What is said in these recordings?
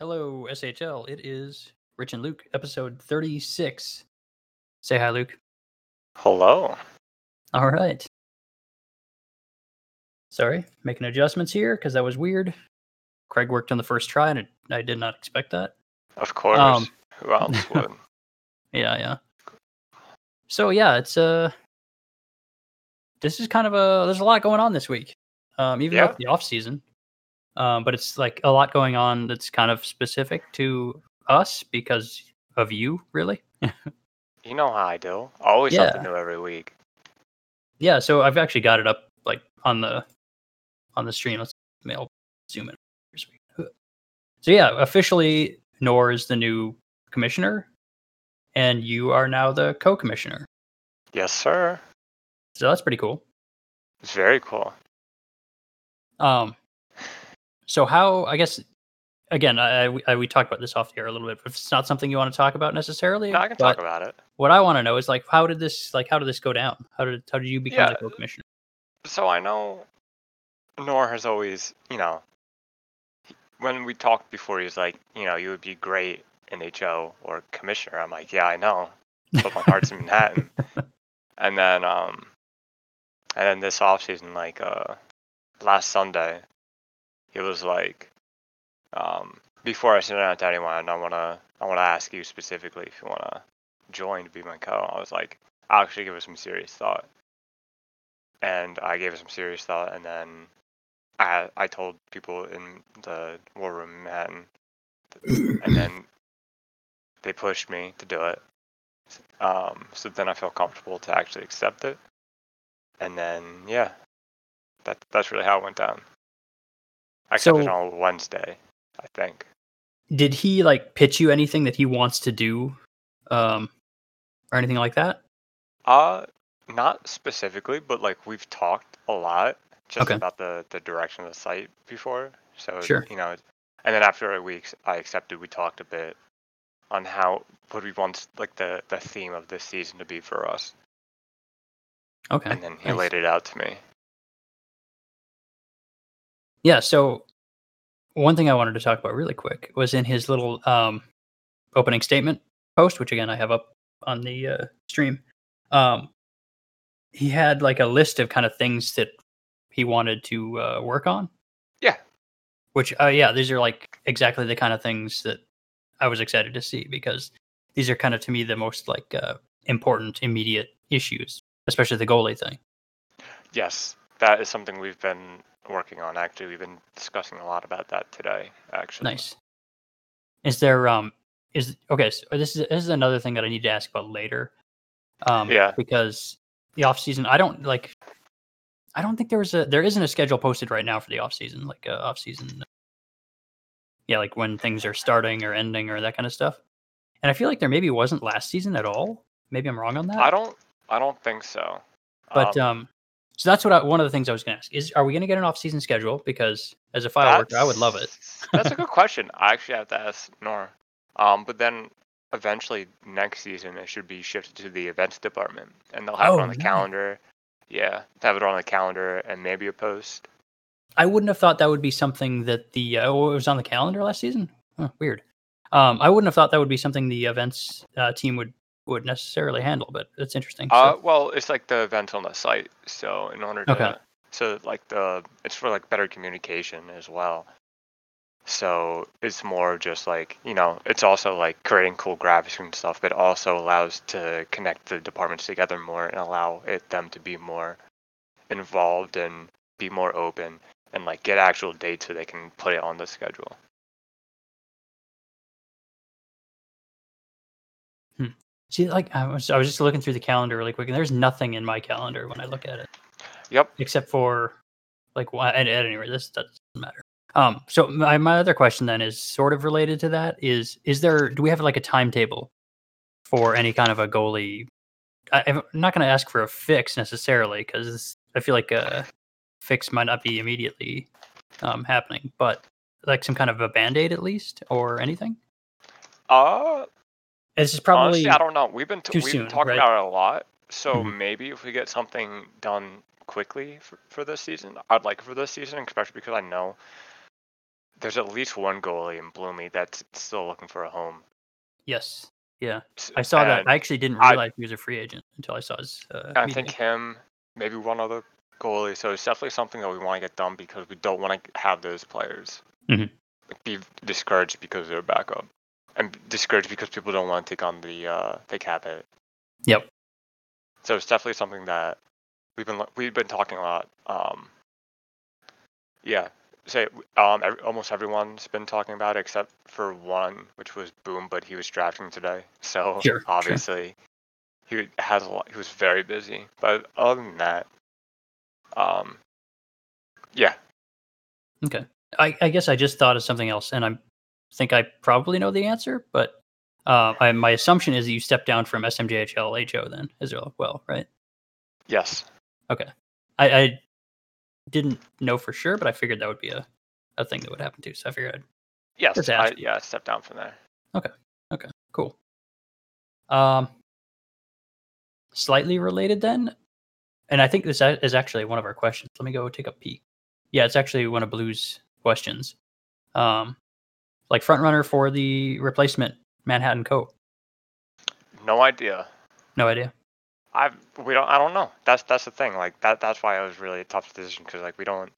Hello, SHL. It is Rich and Luke, episode 36. Say hi, Luke. Hello. All right. Sorry, making adjustments here because that was weird. Craig worked on the first try, and it, I did not expect that. Of course. Um, Who else would? Yeah, yeah. So yeah, it's uh this is kind of a there's a lot going on this week. Um even Yeah. the off season. Um but it's like a lot going on that's kind of specific to us because of you, really. You know how I do. Always Yeah. something new every week. Yeah, so I've actually got it up like on the on the stream. Let's maybe I'll zoom in. So yeah, officially Nor is the new commissioner and you are now the co-commissioner. Yes, sir. So that's pretty cool. It's very cool. Um, so how? I guess again, I, I, we talked about this off the air a little bit. But if it's not something you want to talk about necessarily, No, I can talk about it. what I want to know is like, how did this like how did this go down? How did how did you become Yeah. the co-commissioner? So I know Nor has always, you know, when we talked before, he was like, you know, you would be great in HO or commissioner. I'm like, yeah, I know, but my heart's in Manhattan. And then, um, and then this off season, like, uh, last Sunday, he was like, um, before I send it out to anyone, I wanna, I wanna ask you specifically if you wanna join to be my co. I was like, I'll actually give it some serious thought and I gave it some serious thought, and then I I told people in the war room in Manhattan, and then they pushed me to do it. Um, so then I felt comfortable to actually accept it, and then yeah, that that's really how it went down. I So- on Wednesday, I think. Did he like pitch you anything that he wants to do, um, or anything like that? Uh, not specifically, but like we've talked a lot just Okay. about the the direction of the site before. So Sure. you know, and then after a week I accepted, we talked a bit on how what we want like the the theme of this season to be for us, Okay. and then he nice. laid it out to me. Yeah. So one thing I wanted to talk about really quick was in his little um, opening statement post, which again I have up on the uh, stream. Um, he had like a list of kind of things that he wanted to uh, work on. Yeah. Which, uh, yeah, these are like exactly the kind of things that I was excited to see because these are kind of to me the most like uh, important immediate issues, especially the goalie thing. Yes, that is something we've been working on. Actually, we've been discussing a lot about that today. Actually, Nice. Is there um is okay, so this is this is another thing that I need to ask about later. Um Yeah. because the off season I don't like I don't think there was a there isn't a schedule posted right now for the off season, like uh, off season yeah, like when things are starting or ending or that kind of stuff. And I feel like there maybe wasn't last season at all. Maybe I'm wrong on that. I don't. I don't think so. but Um, um so that's what I, one of the things I was going to ask is are we going to get an off season schedule because as a file worker I would love it. That's- a good question. I actually have to ask Nor. Um, but then eventually next season it should be shifted to the events department, and they'll have Oh, it on the nice. calendar. Yeah, have it on the calendar and maybe a post. I wouldn't have thought that would be something that the uh, oh, it was on the calendar last season. Huh, weird. Um, I wouldn't have thought that would be something the events uh, team would would necessarily handle, but it's interesting. So- Uh, well, it's like the event on the site. So in order to, Okay. so like the, it's for like better communication as well. So it's more just like you know, it's also like creating cool graphics and stuff, but also allows to connect the departments together more and allow it them to be more involved and be more open and like get actual dates so they can put it on the schedule. See, like I was, I was just looking through the calendar really quick, and there's nothing in my calendar when I look at it, Yep. except for like why- at, at any rate, this doesn't matter. Um, so my my other question then is sort of related to that. Is is there do we have like a timetable for any kind of a goalie? I, I'm not going to ask for a fix necessarily because I feel like a fix might not be immediately um, happening, but like some kind of a band aid at least or anything. Uh, This is probably Honestly, I don't know. We've been t- we've soon, been talking right? about it a lot. So Mhm. maybe if we get something done quickly for, for this season, I'd like it for this season, especially because I know there's at least one goalie in Bloomy that's still looking for a home. Yes. Yeah. I saw that. I actually didn't I- realize he was a free agent until I saw his. Uh, I think him, maybe one other goalie. So it's definitely something that we want to get done because we don't want to have those players Mhm. be discouraged because they're backup, and discouraged because people don't want to take on the uh, the cap hit. Yep. So it's definitely something that we've been we've been talking a lot. Um, yeah, say um ev almost everyone's been talking about it except for one, which was Boom, but he was drafting today, so Sure, sure. obviously he has a lot. He was very busy, but other than that, um, yeah, Okay. I, I guess I just thought of something else, and I think I probably know the answer, but uh, I, my assumption is that you step down from SMJHL HO then as well, right? yes, I, I didn't know for sure, but I figured that would be a, a thing that would happen too. So I figured I'd yes, I, yeah, step down from there. Okay, Okay. cool. Um, slightly related then, and I think this is actually one of our questions. Let me go take a peek. Yeah, it's actually one of Blue's questions. Um, like front runner for the replacement Manhattan Co. No idea. No idea. I we don't I don't know. That's that's the thing. Like that that's why it was really a tough decision because like we don't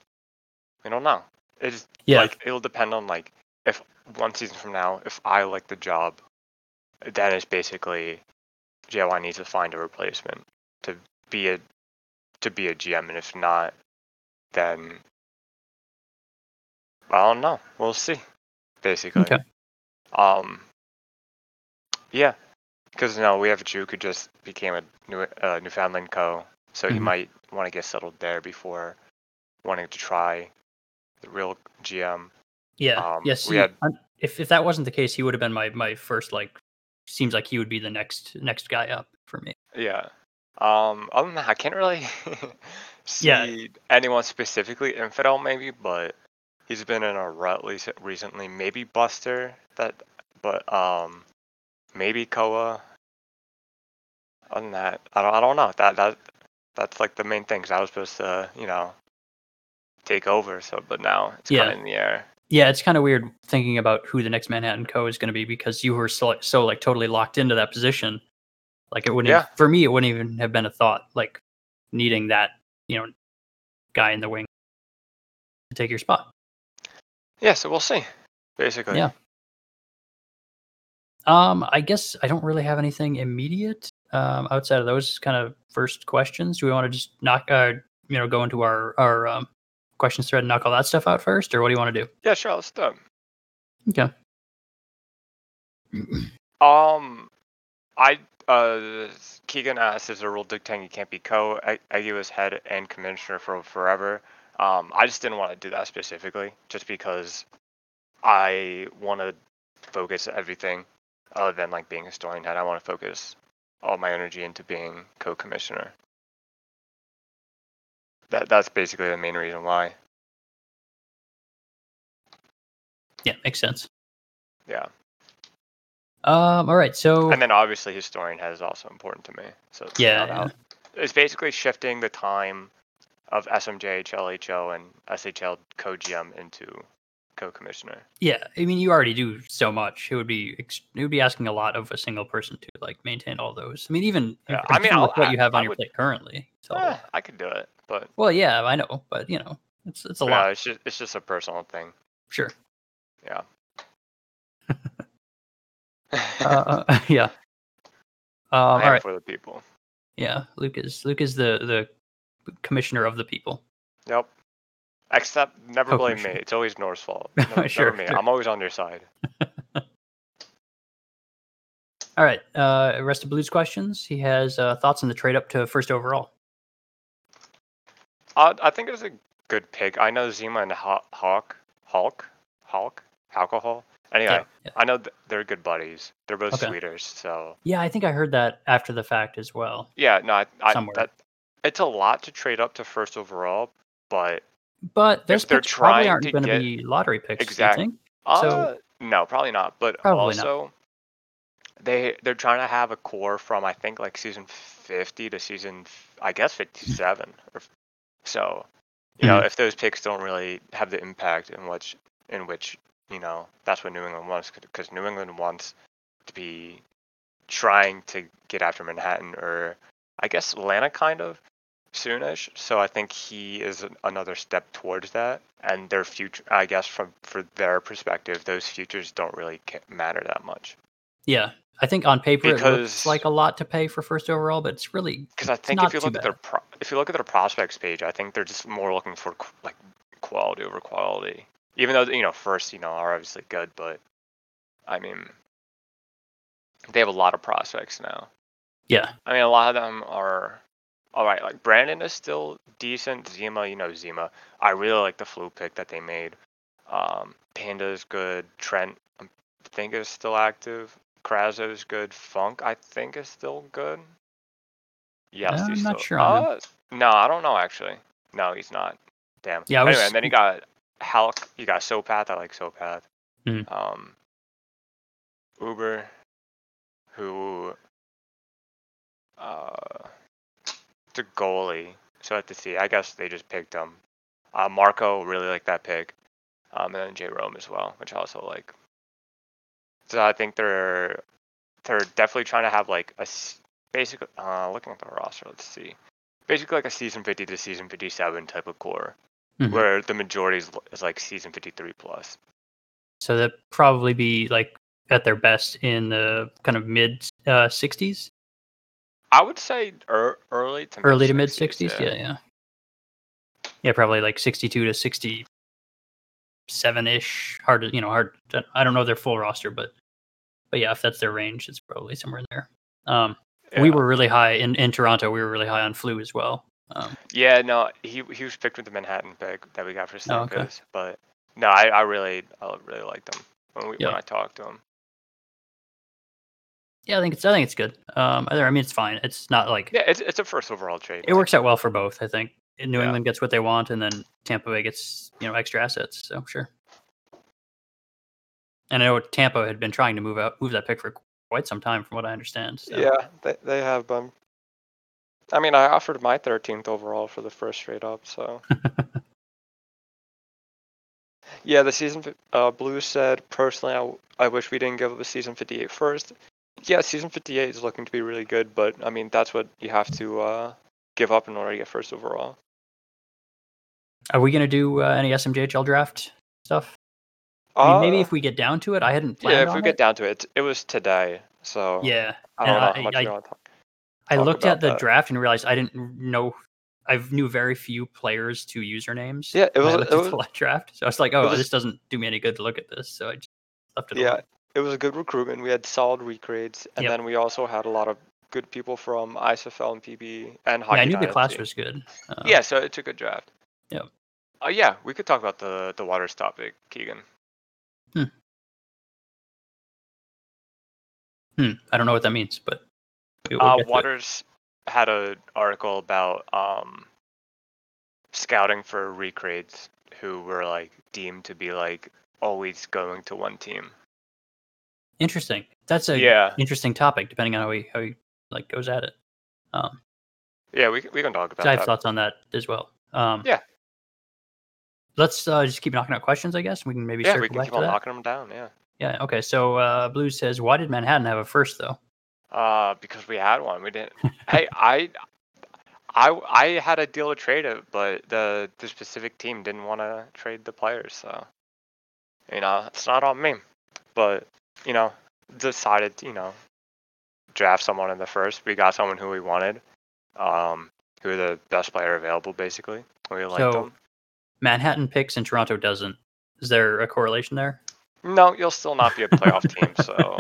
we don't know. It's Yeah. like it'll depend on like if one season from now if I like the job, then it's basically JY needs to find a replacement to be a to be a GM, and if not, then I don't know. We'll see. Basically. Okay. Um. Yeah, because know we have a Juke who just became a new uh, Newfoundland co, so he Mhm. might want to get settled there before wanting to try the real GM. Yeah. Um, yeah. we had- if if that wasn't the case, he would have been my my first like. Seems like he would be the next next guy up for me. Yeah. Um. Other than that, I can't really see Yeah. anyone specifically infidel maybe, but he's been in a rut rec- recently. Maybe Buster that, but um, maybe Koa. Other than that, I don't. I don't know. That that that's like the main thing. 'cause I was supposed to, you know, take over. So, but now it's Yeah. kind of in the air. Yeah, it's kind of weird thinking about who the next Manhattan Co is going to be because you were so, so like totally locked into that position. Like it wouldn't Yeah. for me it wouldn't even have been a thought like needing that, you know, guy in the wing to take your spot. Yeah. So we'll see. Basically. Yeah. Um I guess I don't really have anything immediate um outside of those kind of first questions. Do we want to just knock uh you know go into our our um questions thread and knock all that stuff out first or what do you want to do? Yeah. Sure. Let's do it. Okay. Um, I uh Keegan asked, "Is a rule dictating you can't be co?" Was head and commissioner for forever. Um, I just didn't want to do that specifically, just because I want to focus everything other than like being a historian head. I want to focus all my energy into being co-commissioner. That that's basically the main reason why. Yeah, makes sense. Yeah, Um all right, so and then obviously historian head is also important to me. So it's Yeah, yeah. it's basically shifting the time of SMJ, HLHO, and SHL co-GM into co-commissioner. Yeah, I mean, you already do so much. It would be it would be asking a lot of a single person to like maintain all those. I mean, even Yeah, I mean, what you have I on your would- plate currently. So, Eh, I could do it, but well, yeah, I know, but you know, it's it's a lot. it's just it's just a personal thing. Sure. Yeah. Uh, yeah. Um, I all right. for the people. Yeah, Luke is Luke is the the commissioner of the people. Yep. Except never blame me. It's always Nor's fault. Never, Sure, me. sure. I'm always on your side. All right. Uh, rest of Blue's questions. He has uh, thoughts on the trade up to first overall. Uh, I think it's a good pick. I know Zima and Haw- Hawk, Hulk, Hulk, alcohol. Anyway, Yeah, yeah. I know th- they're good buddies. They're both Okay. Swedish, so Yeah, I think I heard that after the fact as well. yeah. No, I, I that it's a lot to trade up to first overall, but But those they're picks probably aren't to going to get- be lottery picks. do you think? uh, So- no, probably not. But Probably not. also, they they're trying to have a core from I think like season fifty to season I guess fifty seven. So, you know, Mhm. if those picks don't really have the impact in which in which you know that's what New England wants because New England wants to be trying to get after Manhattan or I guess Atlanta kind of soonish. So I think he is another step towards that. And their future, I guess, from for their perspective, those futures don't really matter that much. Yeah, I think on paper it looks like a lot to pay for first overall, but it's really Because I think if you look at their pro- if you look at their prospects page, I think they're just more looking for qu- like quality over quality. Even though you know first you know are obviously good, but I mean they have a lot of prospects now. yeah, I mean a lot of them are all right. Like Brandon is still decent. Zima, you know Zima. I really like the flu pick that they made. Um, Panda is good. Trent I think is still active. Krazo is good. Funk I think is still good. Yes, Uh, he's I'm not still- sure uh, No, I don't know actually. No, he's not. Damn. Yeah, anyway, was- and then you got Halk. You got Sopath. I like Sopath. Mhm. Um, Uber, who, uh, the goalie. So I have to see, I guess they just picked him. Uh, Marco really like that pick. Um, and then J Rome as well, which I also like. So I think they're they're definitely trying to have like a basically Uh, looking at the roster, let's see. Basically, like a season 50 to season 57 type of core, Mhm. where the majority is, is like season 53 plus. so that probably be like at their best in the kind of mid uh, 60s, I would say er, early to early to mid mid-60s, 60s. Yeah. yeah, yeah, probably like 62 to 67 ish. Hard to you know hard. To, I don't know their full roster, but but yeah, if that's their range, it's probably somewhere in there. Um, we were really high in in Toronto. We were really high on flu as well. Um, Yeah, no, he he was picked with the Manhattan pick that we got for Oh, okay. But no, I, I really I really liked him when we Yeah. when I talked to him. Yeah, I think it's I think it's good. Um, I I mean, it's fine. It's not like Yeah, it's it's a first overall trade. it works out well for both. I think New Yeah. England gets what they want, and then Tampa Bay gets you know extra assets. So sure. And I know Tampa had been trying to move out move that pick for quite some time, from what I understand. So. Yeah, they they have been. I mean, I offered my 13th overall for the first straight up, so. yeah, the season uh, Blues said personally, I, I wish we didn't give up a season 58 first. Yeah, season 58 is looking to be really good, but I mean that's what you have to uh, give up in order to get first overall. Are we gonna do uh, any SMJHL draft stuff? I mean, maybe Uh, if we get down to it. I hadn't planned yeah, if we it. get down to it, it was today, so yeah, I don't and know I- how much I- to talk. I looked at the that. draft and realized I didn't know. I knew very few players to usernames. Yeah, it when I was- looked it at was- the draft. So I was like, oh, was- this doesn't do me any good to look at this. So I just left it. Yeah, alone. It was a good recruitment. We had solid recreates, and Yep. then we also had a lot of good people from ISFL and PB and yeah, Hockey I knew the class was good. Um, Yeah, so it's a good draft. Yep. Oh yeah, we could talk about the the Waters topic, Keegan. hmm, Hmm. I don't know what that means, but we- we'll Uh, to it. Waters had an article about um scouting for recreates who were like deemed to be like always going to one team. Interesting. That's a Yeah, interesting topic, depending on how he how he like goes at it. Um, yeah, we can- we can talk about I have that. thoughts on that as well. Um, Yeah. Let's uh, just keep knocking out questions, I guess. We can maybe Yeah, circle we can back keep on that. knocking them down. Yeah. Yeah. Okay. So uh, Blues says, why did Manhattan have a first though? Uh, because we had one. We didn't. hey, I, I, I had a deal to trade it, but the the specific team didn't want to trade the players. So, you know, it's not on me. But you know, decided you know draft someone in the first. We got someone who we wanted. Um, who were the best player available, basically. We liked So- them. Manhattan picks and Toronto doesn't. Is there a correlation there? No, you'll still not be a playoff team, so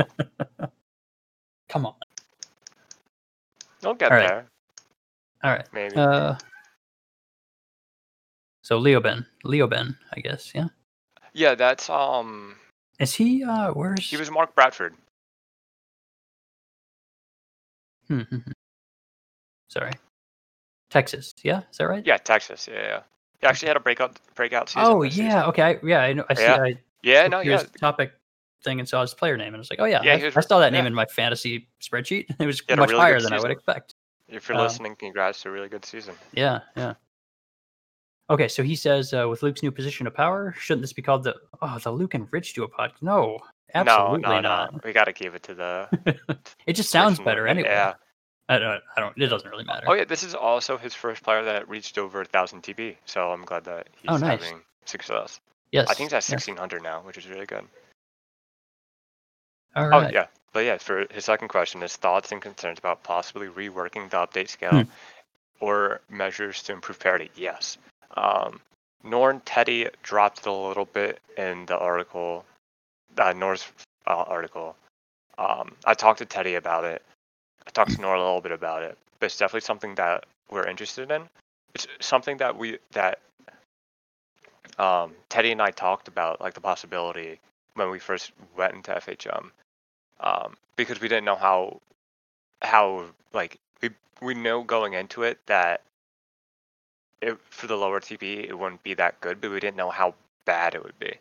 Come on. you'll get All right. there. All right. Maybe. Uh, so Leo Ben, Leo Ben, I guess. Yeah. yeah, that's um. Is he? Uh, where's He was Mark Bradford. Hmm, hmm, hmm. Sorry. Texas. Yeah. Is that right? Yeah, Texas. Yeah, yeah. He actually had a breakout breakout season. Oh yeah. season. Okay. I, yeah. I know. I see. Yeah. I Yeah, no, yeah. topic thing and saw his player name, and I was like, oh yeah, Yeah, I, was- I saw that name in my fantasy spreadsheet. It was He had a much really higher than I would expect. If you're Um, listening, congrats to a really good season. Yeah. Yeah. Okay, so he says uh, with Luke's new position of power, shouldn't this be called the oh the Luke and Rich do a podcast? No, absolutely no, no, not. no. We got to give it to the. it just sounds better anyway. Yeah. I don't. I don't. It doesn't really matter. Oh yeah, this is also his first player that reached over a thousand TP. So I'm glad that he's Oh, nice. having success. yes. I think that's at yes. 1600 now, which is really good. All Oh yeah, but yeah, for his second question, his thoughts and concerns about possibly reworking the update scale Hmm. or measures to improve parity. Yes. Um, Norn Teddy dropped it a little bit in the article, uh, uh, article. Um, I talked to Teddy about it. I talked to Nor a little bit about it, but it's definitely something that we're interested in. It's something that we that um, Teddy and I talked about, like the possibility when we first went into FHM, um, because we didn't know how how like we we know going into it that it, for the lower TP it wouldn't be that good, but we didn't know how bad it would be.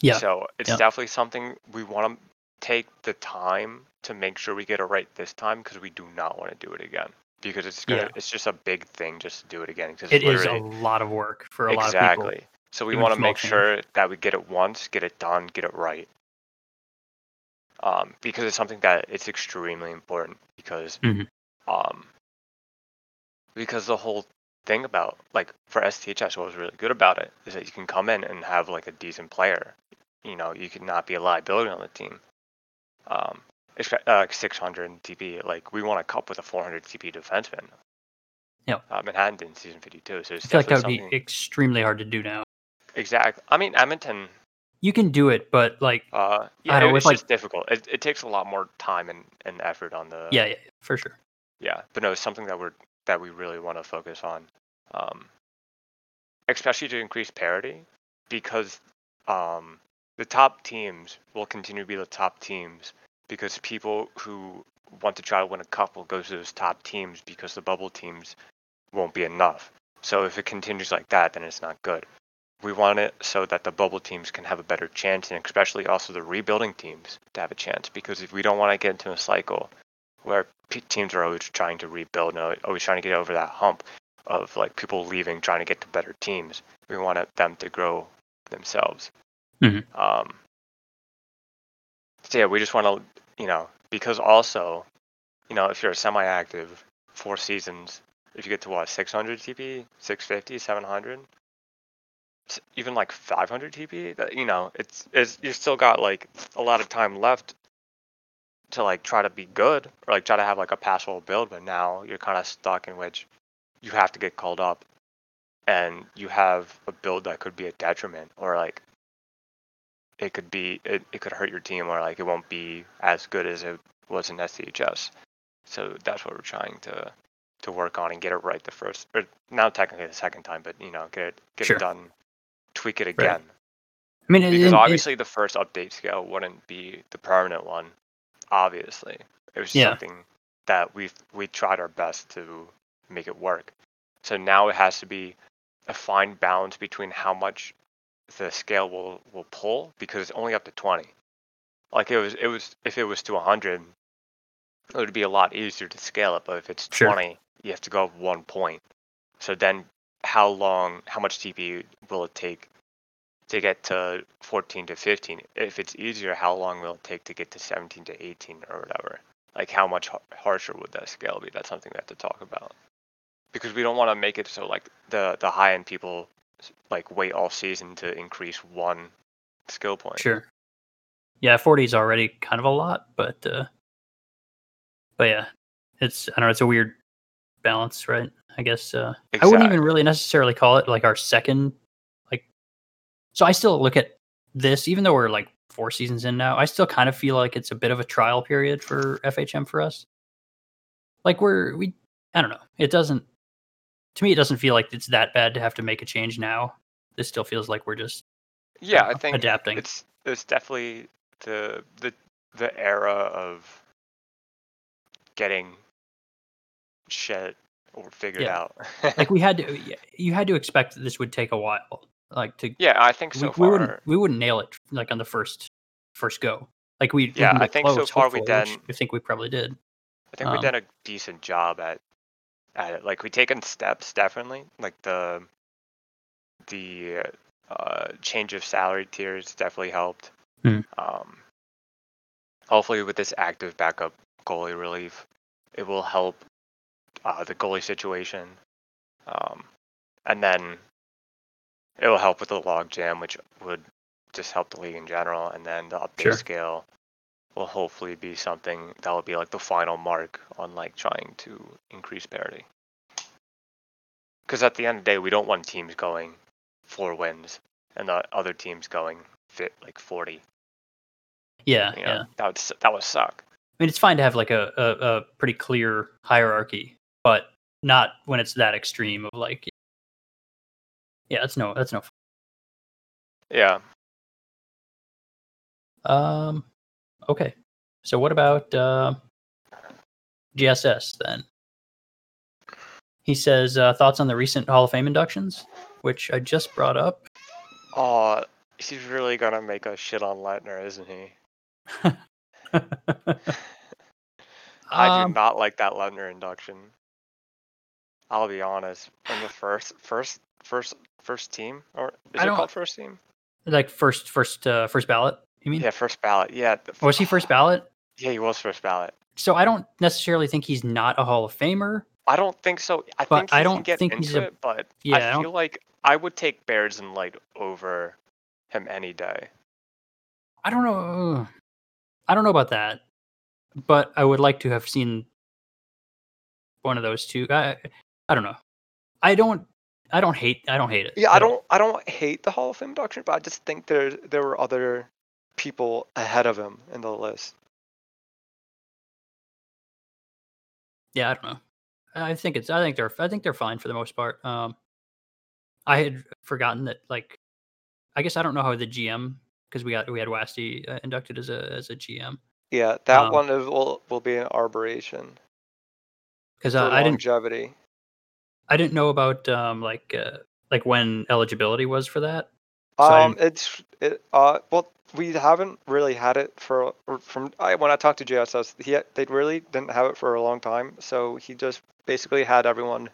Yeah. So it's Yeah. definitely something we want to take the time to make sure we get it right this time because we do not want to do it again because it's gonna Yeah. it's just a big thing just to do it again because It is a lot of work for a lot of people. exactly. So we want to make change. sure that we get it once, get it done, get it right. Um, because it's something that it's extremely important because Mhm. um because the whole thing about like for STHS what was really good about it is that you can come in and have like a decent player. You know, you could not be a liability on the team. Um uh, like 600 TP, like we want a cup with a 400 TP defenseman. Yeah. Uh, Manhattan did in season 52, so it's I feel like that would definitely be extremely hard to do now. Exactly. I mean, Edmonton. You can do it, but like, Uh, yeah, don't know, it- it's like- just difficult. It, it takes a lot more time and, and effort on the. yeah, yeah, for sure. Yeah, but no, it's something that we're that we really want to focus on, um, especially to increase parity, because um, the top teams will continue to be the top teams because people who want to try to win a cup will go to those top teams because the bubble teams won't be enough. So if it continues like that, then it's not good. We want it so that the bubble teams can have a better chance, and especially also the rebuilding teams to have a chance. Because if we don't want to get into a cycle where teams are always trying to rebuild and always trying to get over that hump of like people leaving, trying to get to better teams, we want them to grow themselves. Mhm. Um, so yeah, we just want to, you know, because also, you know, if you're a semi-active, four seasons, if you get to what 600 TP, 650, 700, s- even like 500 TP, that you know, it's it's you still got like a lot of time left to like try to be good or like try to have like a passable build, but now you're kind of stuck in which you have to get called up, and you have a build that could be a detriment or like it could be it, it could hurt your team or like it won't be as good as it was in STHS. So that's what we're trying to to work on and get it right the first or now technically the second time, but you know, get it get Sure. it done, tweak it again. I mean, Because it- obviously the first update scale wouldn't be the permanent one. Obviously. It was just Yeah. something that we've we tried our best to make it work. So now it has to be a fine balance between how much the scale will will pull because it's only up to 20. Like it was it was if it was to 100 it would be a lot easier to scale it, but if it's Sure. 20, you have to go up one point. So then how long how much TP will it take to get to 14 to 15? If it's easier, how long will it take to get to 17 to 18 or whatever? Like how much har- harsher would that scale be? That's something we have to talk about. Because we don't want to make it so like the the high end people like wait all season to increase one skill point. Sure. Yeah, forty is already kind of a lot, but uh but yeah, it's I don't know, it's a weird balance, right? I guess uh I wouldn't even really necessarily call it like our second so I still look at this even though we're like four seasons in now, I still kind of feel like it's a bit of a trial period for FHM for us. Like we're we I don't know. It doesn't to me it doesn't feel like it's that bad to have to make a change now. This still feels like we're just Yeah, I know, think adapting. it's it's definitely the the the era of getting shit or figured Yeah. out. like we had to you had to expect that this would take a while like to yeah, I think so we, far. we wouldn't we wouldn't nail it like on the first first go like we we Yeah, I think so far we've which done- I think we probably did I think we've um, done a decent job at at it. Like we've taken steps definitely. Like the the uh, change of salary tiers definitely helped. Hmm. Um, hopefully, with this active backup goalie relief, it will help uh, the goalie situation, um, and then it will help with the log jam, which would just help the league in general. And then the update Sure. scale will hopefully be something that will be like the final mark on like trying to increase parity. Because at the end of the day, we don't want teams going four wins and the other teams going fit like forty. Yeah, You yeah. that would that would suck. I mean, it's fine to have like a, a, a pretty clear hierarchy, but not when it's that extreme of like, yeah, that's no, that's no. fun. Yeah. Um, okay. So what about uh, GSS then? He says uh, thoughts on the recent Hall of Fame inductions, which I just brought up. Oh, he's really gonna make us shit on Letner, isn't he? I do Um, not like that Letner induction. I'll be honest. In the first, first, first, first team, or is I it called first team? like first, first, uh, first ballot. You mean? Yeah, first ballot. Yeah. Was he first ballot? Yeah, he was first ballot. So I don't necessarily think he's not a Hall of Famer. I don't think so. I think I don't get think into he's a- it, but Yeah, I I feel like I would take Bears and Light over him any day. I don't know. I don't know about that, but I would like to have seen one of those two. I, I don't know. I don't. I don't hate. I don't hate it. Yeah, I don't I don't hate the Hall of Fame induction, but I just think there there were other people ahead of him in the list. Yeah, I don't know. I think it's. I think they're. I think they're fine for the most part. Um, I had forgotten that. Like, I guess I don't know how the GM because we got we had Wasty uh, inducted as a as a GM Yeah, that Um, one is, will will be an arboration because uh, I didn't longevity. I didn't know about um like uh, like when eligibility was for that. So Um, it's it. Uh, well, we haven't really had it for from I when I talked to JSS, he they really didn't have it for a long time. So he just basically had everyone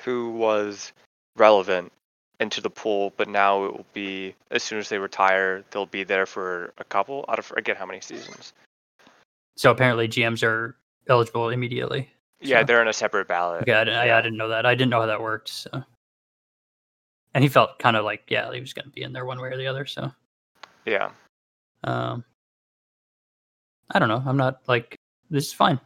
who was relevant into the pool, but now it will be as soon as they retire, they'll be there for a couple. I forget how many seasons. So apparently GMs are eligible immediately. Yeah, So- they're in a separate ballot. Okay, I didn't, I, yeah. I didn't know that. I didn't know how that worked. So, and he felt kind of like, yeah, he was going to be in there one way or the other. So, Yeah. um, I don't know. I'm not like this is fine.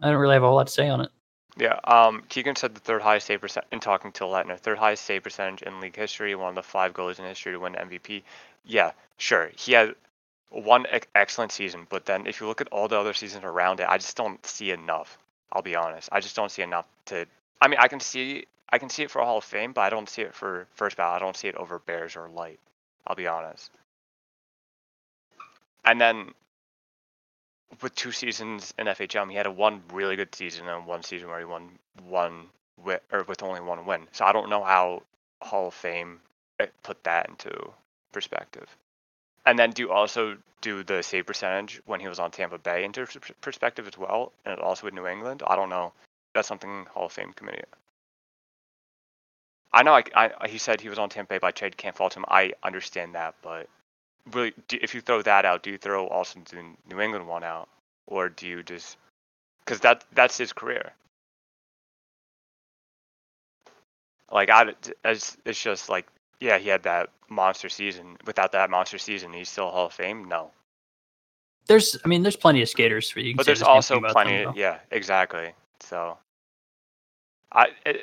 I don't really have a whole lot to say on it. Yeah. Um, Keegan said the third highest save percent in talking to Letner, third highest save percentage in league history, one of the five goalies in history to win MVP. Yeah, sure. He had one ec- excellent season, but then if you look at all the other seasons around it, I just don't see enough. I'll be honest. I just don't see enough to. I mean, I can see I can see it for Hall of Fame, but I don't see it for first ballot. I don't see it over Bears or Light. I'll be honest. And then with two seasons in FHM, he had a one really good season and one season where he won one wi- or with only one win. So I don't know how Hall of Fame eh, put that into perspective. And then do also do the save percentage when he was on Tampa Bay into perspective as well, and also with New England. I don't know. That's something Hall of Fame committee. I know. I, I he said he was on Tampa Bay by trade. Can't fault him. I understand that, but really, do, if you throw that out, do you throw also the New England one out, or do you just because that that's his career? Like I, it's, it's just like yeah, he had that monster season. Without that monster season, he's still Hall of Fame. No, There's, I mean, there's plenty of skaters for you. But there's the also about them, plenty. yeah, exactly. So I it,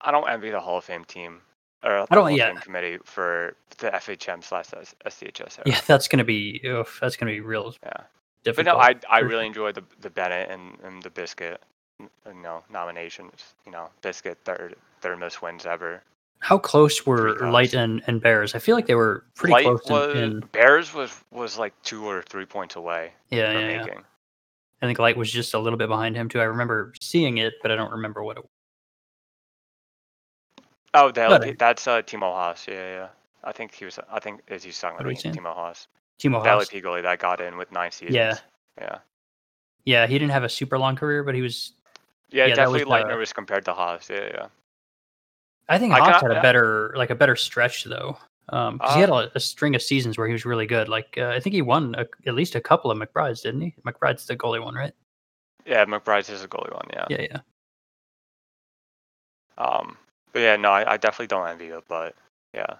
I don't envy the Hall of Fame team or the I don't- of yeah. Committee for the FHM slash STHS. Yeah, that's gonna be, oof, that's gonna be real Yeah. But no, I I really enjoyed the the Bennett and, and the Biscuit, you know, nominations. You know, Biscuit third third most wins ever. How close were Three Light and, and Bears? I feel like they were pretty Light close was in, in. Bears was was like two or three points away Yeah, yeah, yeah. I think Light was just a little bit behind him too. I remember seeing it, but I don't remember what it. was. Oh, that, that's uh Timo Haas. Yeah, yeah. I think he was. I think is he's talking about? Timo Haas. Timo The Haas. LAP goalie that got in with nine seasons. Yeah. Yeah. Yeah, he didn't have a super long career, but he was. Yeah, Yeah, definitely was, Leitner was compared to Haas. Yeah, yeah. I think I Hawks got- had a better like a better stretch though. Um, 'cause he had a, a string of seasons where he was really good. Like uh, I think he won a, at least a couple of McBrides, didn't he? McBride's the goalie one, right? Yeah, McBride's is a goalie one. Yeah. Yeah, yeah. Um. But yeah, no, I, I definitely don't envy it, but yeah.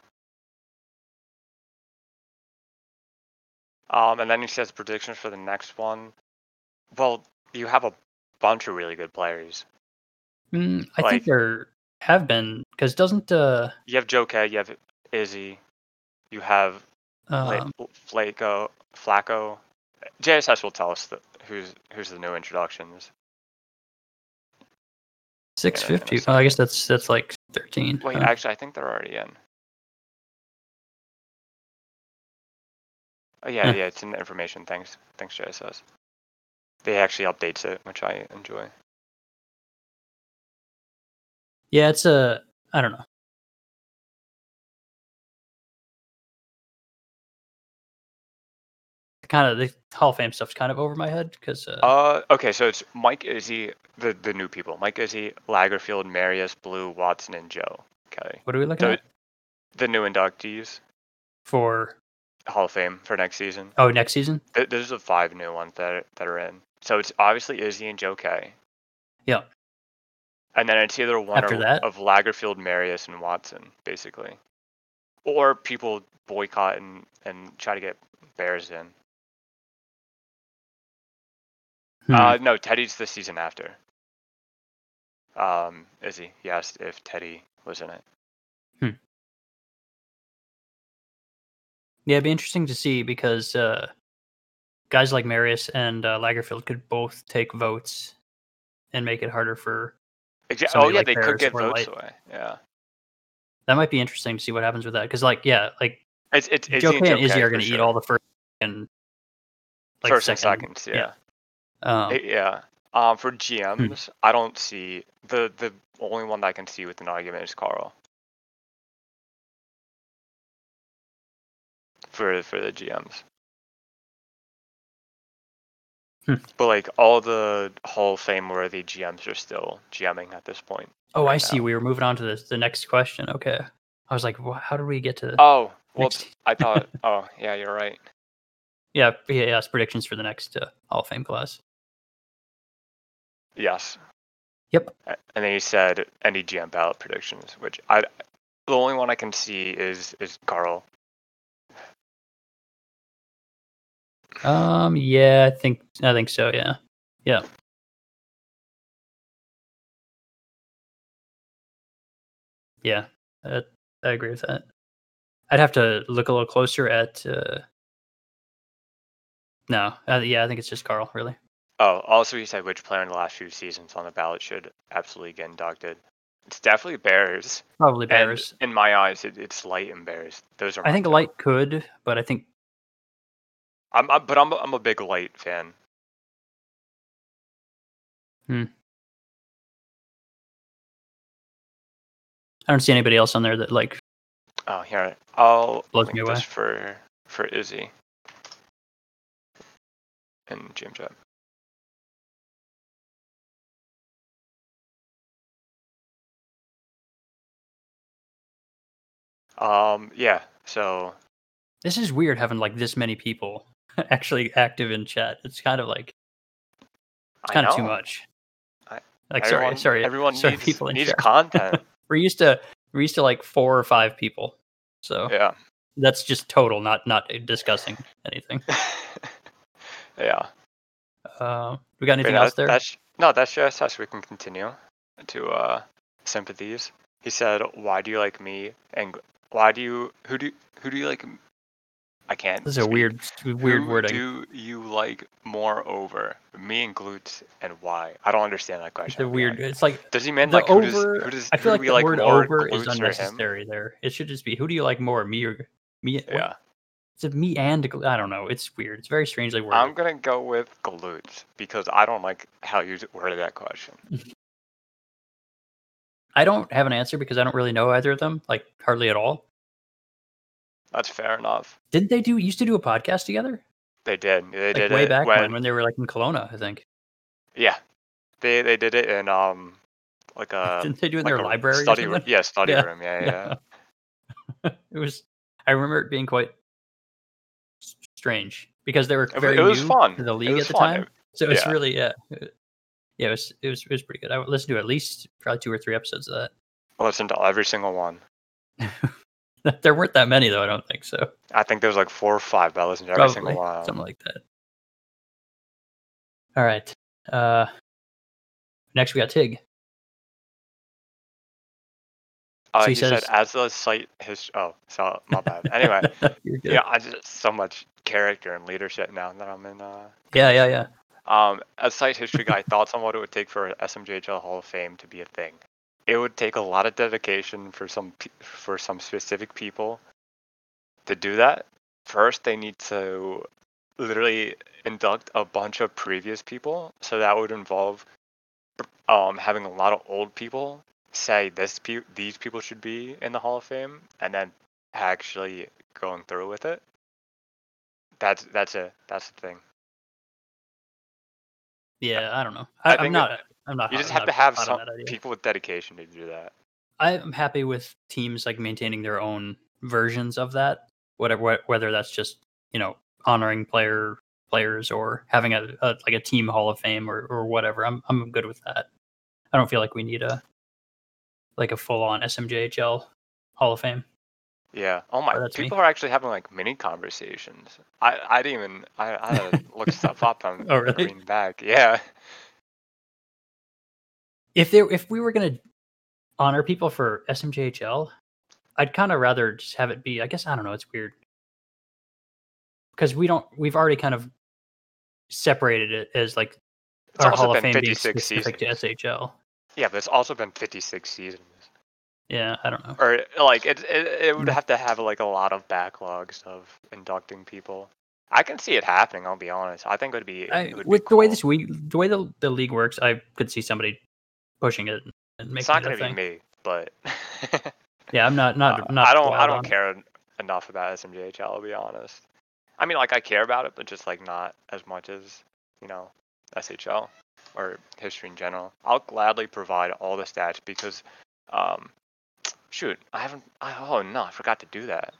Um, and then he says predictions for the next one. Well, you have a bunch of really good players. Mm, I Like- think there have been because doesn't uh You have Joe K, you have Izzy, you have um, Flaco, Flacco. JSS will tell us the, who's who's the new introductions. six fifty? Oh, I guess that's that's like thirteen. Wait, Uh, actually, I think they're already in. Oh yeah, Huh. yeah, it's in the information. Thanks, thanks, JSS. They actually updates it, which I enjoy. Yeah, it's a I don't know. Kind of the Hall of Fame stuff's kind of over my head because uh, Uh, okay, so it's Mike Izzy, the the new people. Mike Izzy, Lagerfield, Marius, Blue, Watson, and Joe. Okay, what are we looking so at the new inductees, for? Hall of Fame for next season. Oh, next season. Th- Those are the five new ones that that are in. So it's obviously Izzy and Joe K. Yeah. And then it's either one After or, that? of Lagerfield, Marius, and Watson, basically. Or people boycott and, and try to get Bears in. Hmm. Uh, no, Teddy's the season after. Um, Izzy, he asked if Teddy was in it. Yeah, it'd be interesting to see because uh, guys like Marius and uh, Lagerfield could both take votes and make it harder for. Exa- oh yeah, like they could get votes like- away. Yeah, That might be interesting to see what happens with that because, like, yeah, like it's it's Izzy Joe and and Izzy are going to eat all the first and like first and seconds. Yeah. yeah. Um, Eh, yeah. Um, for GMs, I don't see the the only one that I can see with an argument is Carl. For for the GMs. Hmm. But like all the Hall of Fame worthy GMs are still GMing at this point. oh, I right see. now. We were moving on to this the next question. Okay, I was like, wha- how did we get to? Oh, next- I thought. oh, yeah, you're right. Yeah, yeah, yes, predictions for the next uh, Hall of Fame class. Yes. Yep. And then you said any GM ballot predictions, which I the only one I can see is is Carl. Um, yeah, I think I think so. Yeah, yeah. Yeah, uh, I agree with that. I'd have to look a little closer at. Uh, no, uh, yeah, I think it's just Carl. Really, Oh, also he said which player in the last few seasons on the ballot should absolutely get inducted. It's definitely Bears. probably and Bears. in my eyes, it, it's Light and Bears. Those are. I think top. Light could, but I think I'm, I'm but I'm a- I'm a big Light fan. I don't see anybody else on there that like. Oh, here I'll link me this away. for for Izzy and Jim Jeb. Um. Yeah. So This is weird having like this many people actually active in chat. It's kind of like it's kind of too much. I- like everyone, sorry, sorry, Everyone sorry, needs people in needs content. We're used to we're used to like four or five people. So yeah. that's just total, not not discussing anything. yeah. Uh, we got anything Wait, else that- there? That's, no, that's just us. We can continue to uh, sympathies. He said, "Why do you like me? And why do you who do who do you like? I can't. This is a speak. weird weird who wording. do you like more over me and glutes, and why? I don't understand that question. be weird. It's like Does he mean the like who over. does who does I feel who like we the like word over is glutes or him? unnecessary there. It should just be who do you like more, me or me? what- Yeah, It's a me and gl- I don't know. It's weird. It's very strangely worded. I'm gonna go with glutes because I don't like how you worded that question. I don't have an answer because I don't really know either of them, like hardly at all. That's fair enough. Didn't they do used to do a podcast together? They did. They Like did way back when, when when they were like in Kelowna, I think. Yeah, they they did it in um like a Didn't they do it in like their library? study room. Yeah, study Yeah. room. Yeah, yeah. Yeah. it was. I remember it being quite strange because they were very it was new fun. to the league at the fun. time. So it's yeah. really yeah, yeah. It was it was it was pretty good. I listened to at least probably two or three episodes of that. I listened to every single one. there weren't that many though. I don't think so. I think there was like four or five, but I listened to every Probably single one. something like that. All right. Uh, next we got Tig. Uh, So he he, said as the site his. Oh, so my bad. Anyway, yeah, I just so much character and leadership now that I'm in. Uh, yeah, yeah, yeah. Um, as site history guy, thoughts on what it would take for SMJHL Hall of Fame to be a thing. It would take a lot of dedication for some for some specific people to do that. First, they need to literally induct a bunch of previous people, so that would involve um, having a lot of old people say this pe- these people should be in the Hall of Fame, and then actually going through with it. That's that's it. That's the thing. Yeah, I don't know. I I, I'm think not. I'm not. You just I'm have to have some on that idea. people with dedication to do that. I'm happy with teams like maintaining their own versions of that. Whatever, whether that's just you know honoring player players or having a, a like a team Hall of Fame or or whatever. I'm I'm good with that. I don't feel like we need a like a full on SMJHL Hall of Fame. Yeah. Oh my. Oh, me. people are actually having like mini conversations. I I didn't even I I had to look stuff up on Oh, really? reading back. Yeah. If there if we were gonna honor people for SMJHL, I'd kind of rather just have it be. I guess I don't know. It's weird because we don't. We've already kind of separated it as like It's our Hall of Fame being 56 specific to. SHL. Yeah, but it's also been 56 seasons. Yeah, I don't know. Or like it it, it would Mm. have to have like a lot of backlogs of inducting people. I can see it happening. I'll be honest. I think it would be it would be with the way this week, the way the, the league works, I could see somebody pushing it and making It's not it gonna be me, but Yeah, I'm not not Uh, not. I don't. I don't it. care enough about SMJHL. To be honest. I mean, like I care about it, but just like not as much as you know SHL or history in general. I'll gladly provide all the stats because, um, shoot, I haven't. I, oh no, I forgot to do that.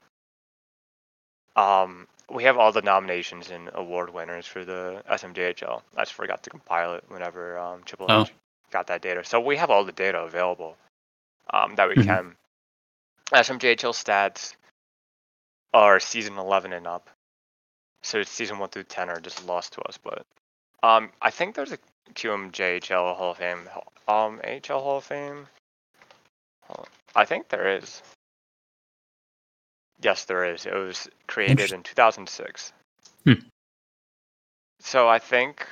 Um, we have all the nominations and award winners for the SMJHL. I just forgot to compile it whenever um, Triple Oh. Got that data. So we have all the data available um, that we Mhm. can. SMJHL stats are season 11 and up. So it's season 1 through 10 are just lost to us. But um, I think there's a QMJHL Hall of Fame. Um, AHL Hall of Fame? I think there is. Yes, there is. It was created in 2006. Hmm. So I think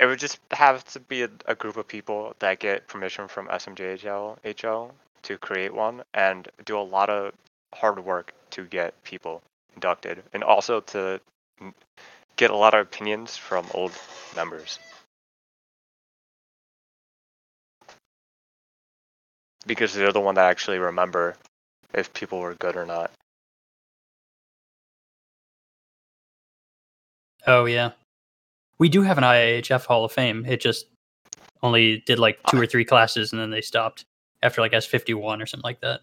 it would just have to be a, a group of people that get permission from SMJHL HL to create one and do a lot of hard work to get people inducted and also to get a lot of opinions from old members. Because they're the one that actually remember if people were good or not. Oh yeah, we do have an IAHF Hall of Fame. It just only did like two or three classes and then they stopped after like S fifty one or something like that.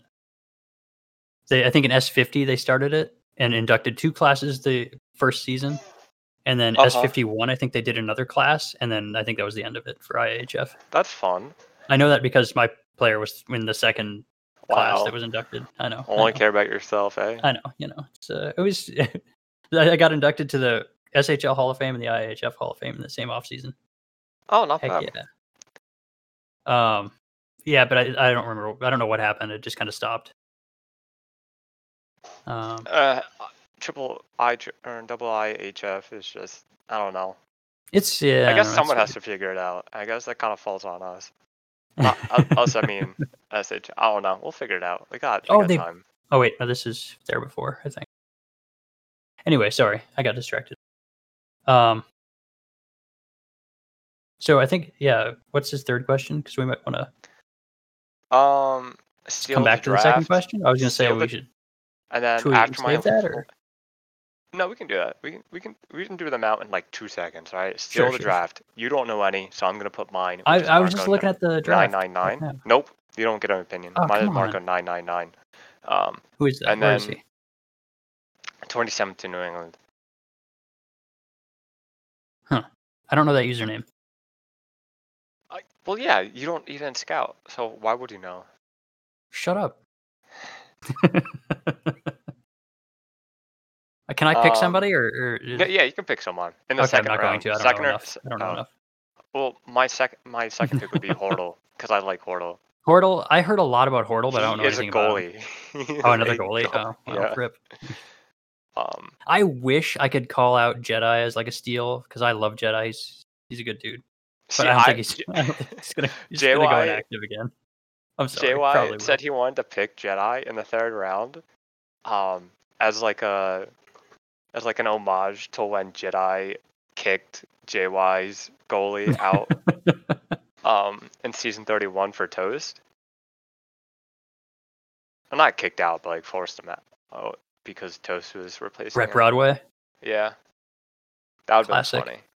They, I think in S fifty they started it and inducted two classes the first season, and then S Uh-huh. fifty one I think they did another class, and then I think that was the end of it for IAHF. That's fun. I know that because my player was in the second class that was inducted. I know. I Only know. care about yourself, eh? I know, you know. It's uh, it was. I I got inducted to the SHL Hall of Fame and the IHF Hall of Fame in the same offseason. Oh, not Heck bad. yeah. Um, yeah, but I I don't remember. I don't know what happened. It just kind of stopped. Um, Uh, triple I or double IHF is just I don't know. it's yeah. I guess know, someone has to figure it out. I guess that kind of falls on us. Not, uh, us, I mean, SH. I don't know. We'll figure it out. We got, we Oh, got they- time. Oh wait, no, this is there before. I think. Anyway, sorry, I got distracted. Um. So I think yeah. What's his third question? Because we might want to Um, come back to the second question. I was going to say we the- should. and then should after my that, or- No, we can do that. We can we can we can do them out in like two seconds, right? Steal Sure, the sure. draft. You don't know any, so I'm gonna put mine. I, I was just looking at the draft. nine nine nine. Nope, you don't get an opinion. Oh, Mine is Marco on. nine nine nine. Um, Who is that? And Where is then- he? 27 to New England. I don't know that username. I, well, yeah, you don't you didn't scout, so why would you know? Shut up. Uh, Can I pick Um, somebody or, or is- Yeah, yeah, you can pick someone in the okay, I'm second not going round. to. I don't second know or- enough. I don't know enough. Well, my second my second pick would be Hortle because I like Hortle. Hortle. I heard a lot about Hortle, but I don't know is a anything about him. goalie. Oh, another a goalie. Oh, yeah. rip. Um, I wish I could call out Jedi as like a steal because I love Jedi. He's he's a good dude, but see, I don't I- think he's, J- I don't think he's gonna he's gonna go JY inactive again. I'm sorry. JY said he wanted to pick Jedi in the third round, um, as like a as like an homage to when Jedi kicked JY's goalie out um in season 31 for Toast. I'm not kicked out, but like forced him out. Oh, because Toast was replacing Brett him. Broadway. Yeah, that would be funny.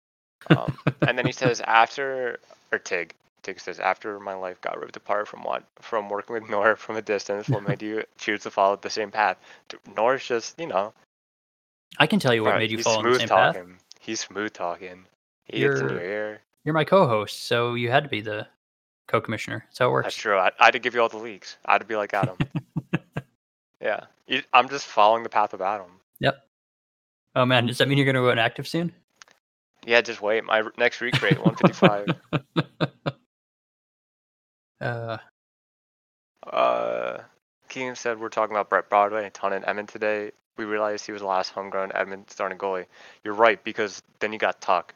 Um, and then he says after or Tig. Tig says after my life got ripped apart from what from working with Nor from a distance, what made you choose to follow the same path? Nor's just you know. I can tell you what uh, made you in the same path. talking. He's smooth talking. He in your You're- ear. You're my co-host, so you had to be the co-commissioner. That's how it works. That's true. I, I had to give you all the leaks. I had to be like Adam. yeah, I'm just following the path of Adam. Yep. Oh man, does that mean you're gonna go inactive soon? Yeah, just wait. My next recreate 155. Uh, Uh, Keegan said we're talking about Brett Broadway a ton Edmond today. We realized he was the last homegrown Edmond starting goalie. You're right because then you got Tuck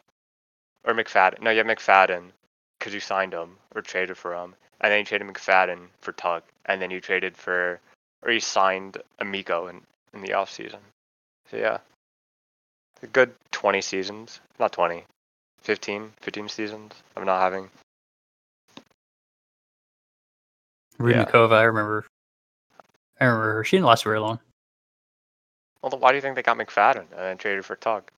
or McFadden. No, you have McFadden because you signed him or traded for him, and then you traded McFadden for Tuck, and then you traded for or you signed Amico in in the off season. So yeah, a good 20 seasons, not 20, 15, 15 seasons of not having. Yeah. Rudnikova, I remember. I remember her. She didn't last very long. Well, then why do you think they got McFadden and then traded for Tuck?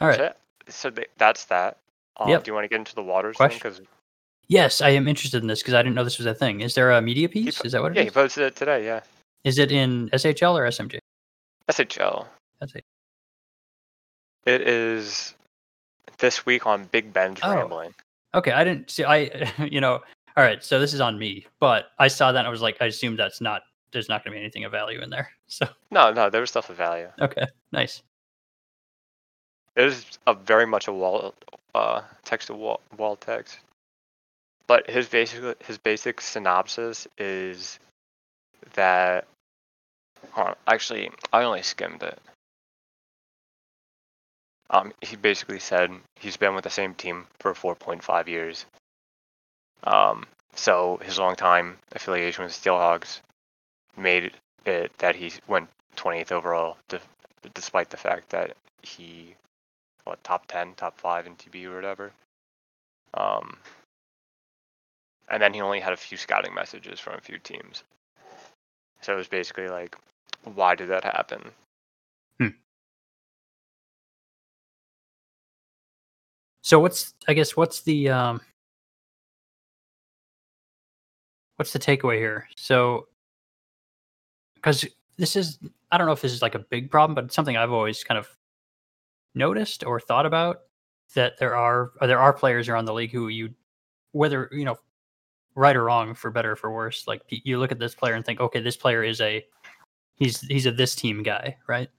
All right. So, so they, that's that. Um, Yep. Do you want to get into the waters thing? Question. Because Yes, I am interested in this because I didn't know this was a thing. Is there a media piece? po- Is that what it yeah, is? he posted it today. Yeah, Is it in SHL or SMG? SHL. That's it. It is this week on Big Ben's Oh. rambling. Okay, I didn't see. I, you know, all right. So this is on me, but I saw that and I was like, I assume that's not. There's not going to be anything of value in there. So No, no, there was stuff of value. okay, nice. It is a very much a wall, uh, text to wall, wall text. But his basic his basic synopsis is that. On, actually, I only skimmed it. Um, he basically said he's been with the same team for 4.5 years. Um, so his longtime affiliation with Steelhawks made it that he went 20th overall, de- despite the fact that he what top 10 top 5 in tb or whatever um and then he only had a few scouting messages from a few teams. So it was basically like why did that happen? So what's I guess what's the um what's the takeaway here? So because this is I don't know if this is like a big problem, but it's something I've always kind of noticed or thought about that there are there are players around the league who you whether you know right or wrong for better or for worse like you look at this player and think okay this player is a he's he's a this team guy right?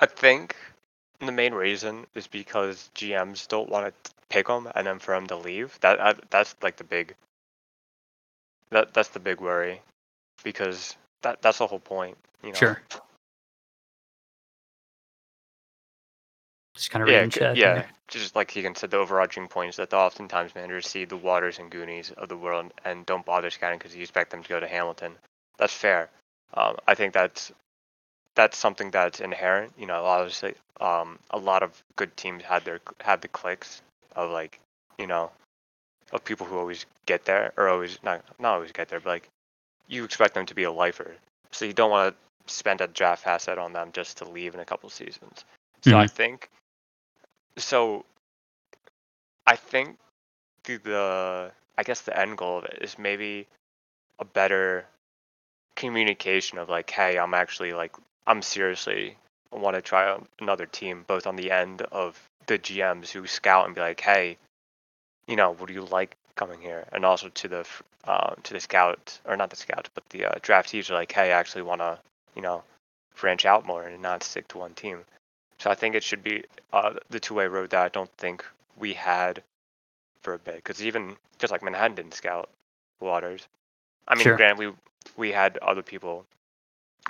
I think the main reason is because gms don't want to pick him and then for him to leave that, that that's like the big that that's the big worry because that that's the whole point you know? Sure just kind of yeah, yeah. Just like Keegan said, the overarching point is that oftentimes managers see the Waters and Goonies of the world and don't bother scouting because you expect them to go to Hamilton. That's fair. Um, I think that's that's something that's inherent. You know, obviously, um, a lot of good teams had their had the clicks of like, you know, of people who always get there or always not not always get there, but like you expect them to be a lifer. So you don't want to spend a draft asset on them just to leave in a couple seasons. So I think so I think the, the I guess the end goal of it is maybe a better communication of like, hey, I'm actually like I'm seriously want to try another team, both on the end of the GMs who scout and be like, hey, you know, would you like coming here? And also to the uh, to the scout or not the scout, but the uh, draftees are like, hey, I actually want to, you know, branch out more and not stick to one team. So I think it should be uh, the two-way road that I don't think we had for a bit, because even just like Manhattan didn't scout Waters. I mean, Sure. granted, we we had other people.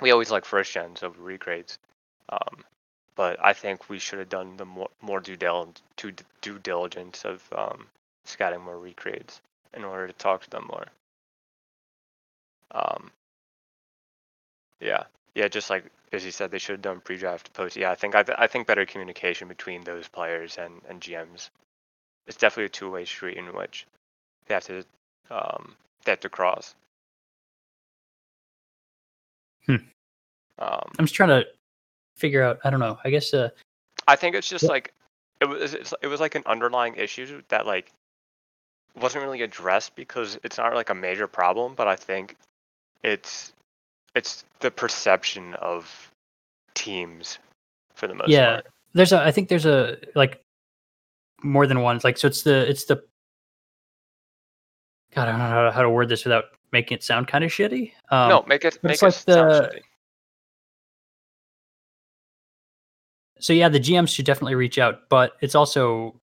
We always like first gens over regrades, um, but I think we should have done the more more due dil- to d- due diligence of um, scouting more recreates in order to talk to them more. Um, yeah, yeah, just like as you said, they should have done pre-draft post. Yeah, I think I, th- I think better communication between those players and and GMs. It's definitely a two-way street in which they have to um, they have to cross. Hmm. Um, I'm just trying to figure out. I don't know. I guess. Uh, I think it's just Yeah. like it was. It's, it was like an underlying issue that like wasn't really addressed because it's not like a major problem, but I think it's it's the perception of teams for the most Yeah. part. there's a. I think there's a like more than one. Like so, it's the it's the. God, I don't know how to, how to word this without making it sound kind of shitty. Um, no, make it make it's it like sound the- shitty. so yeah, the GMs should definitely reach out, but it's also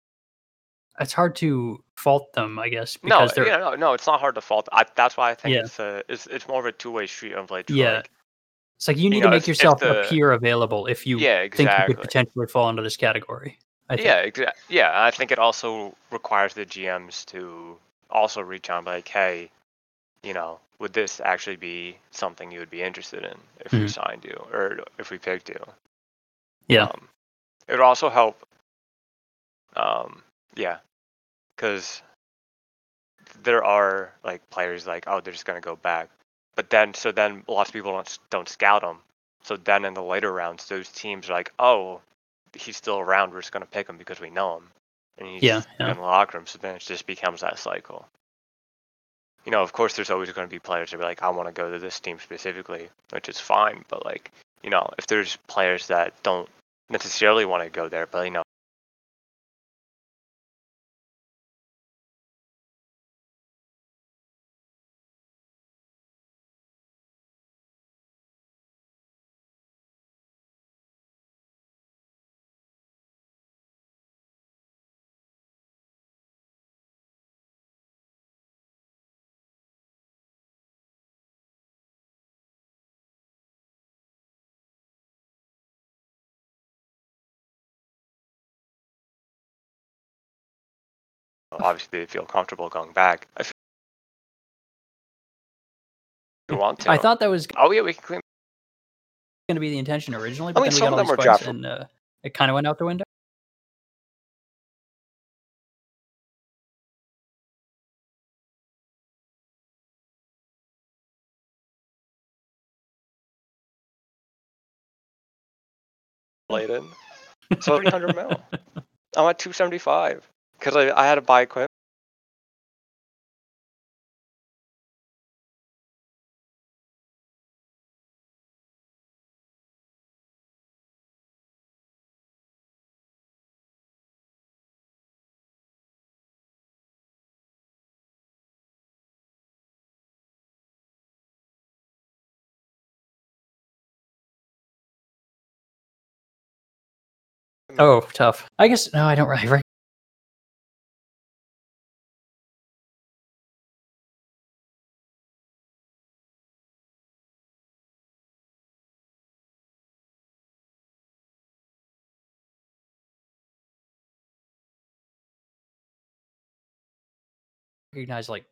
it's hard to fault them, I guess, No, they're yeah, no, no, it's not hard to fault. I, that's why I think Yeah. it's a it's it's more of a two way street of like, Yeah. like it's like you you need know, to make if- if yourself the- appear available if you yeah, think you could potentially fall into this category. I think. Yeah, exa- yeah. I think it also requires the GMs to also reach out and be like, hey, you know, would this actually be something you would be interested in if we Mhm. signed you or if we picked you? Yeah. Um, it would also help. Um, yeah, because there are like players like, oh, they're just gonna go back, but then so then lots of people don't don't scout them. So then in the later rounds, those teams are like, oh, he's still around. We're just gonna pick him because we know him, and he's Yeah, yeah. in the locker room. So then it just becomes that cycle. You know, of course, there's always going to be players that be like, I want to go to this team specifically, which is fine. But like, you know, if there's players that don't necessarily want to go there, but you know, obviously they feel comfortable going back. I feel you want to. I thought that was Oh yeah, we can clean. going to be the intention originally, but mean, then we got all these fights and uh, it kind of went out the window. Laden. So 300 mil. I'm at 275 because I, I had a buy equipment. Oh, tough. I guess no, I don't really. Recognize like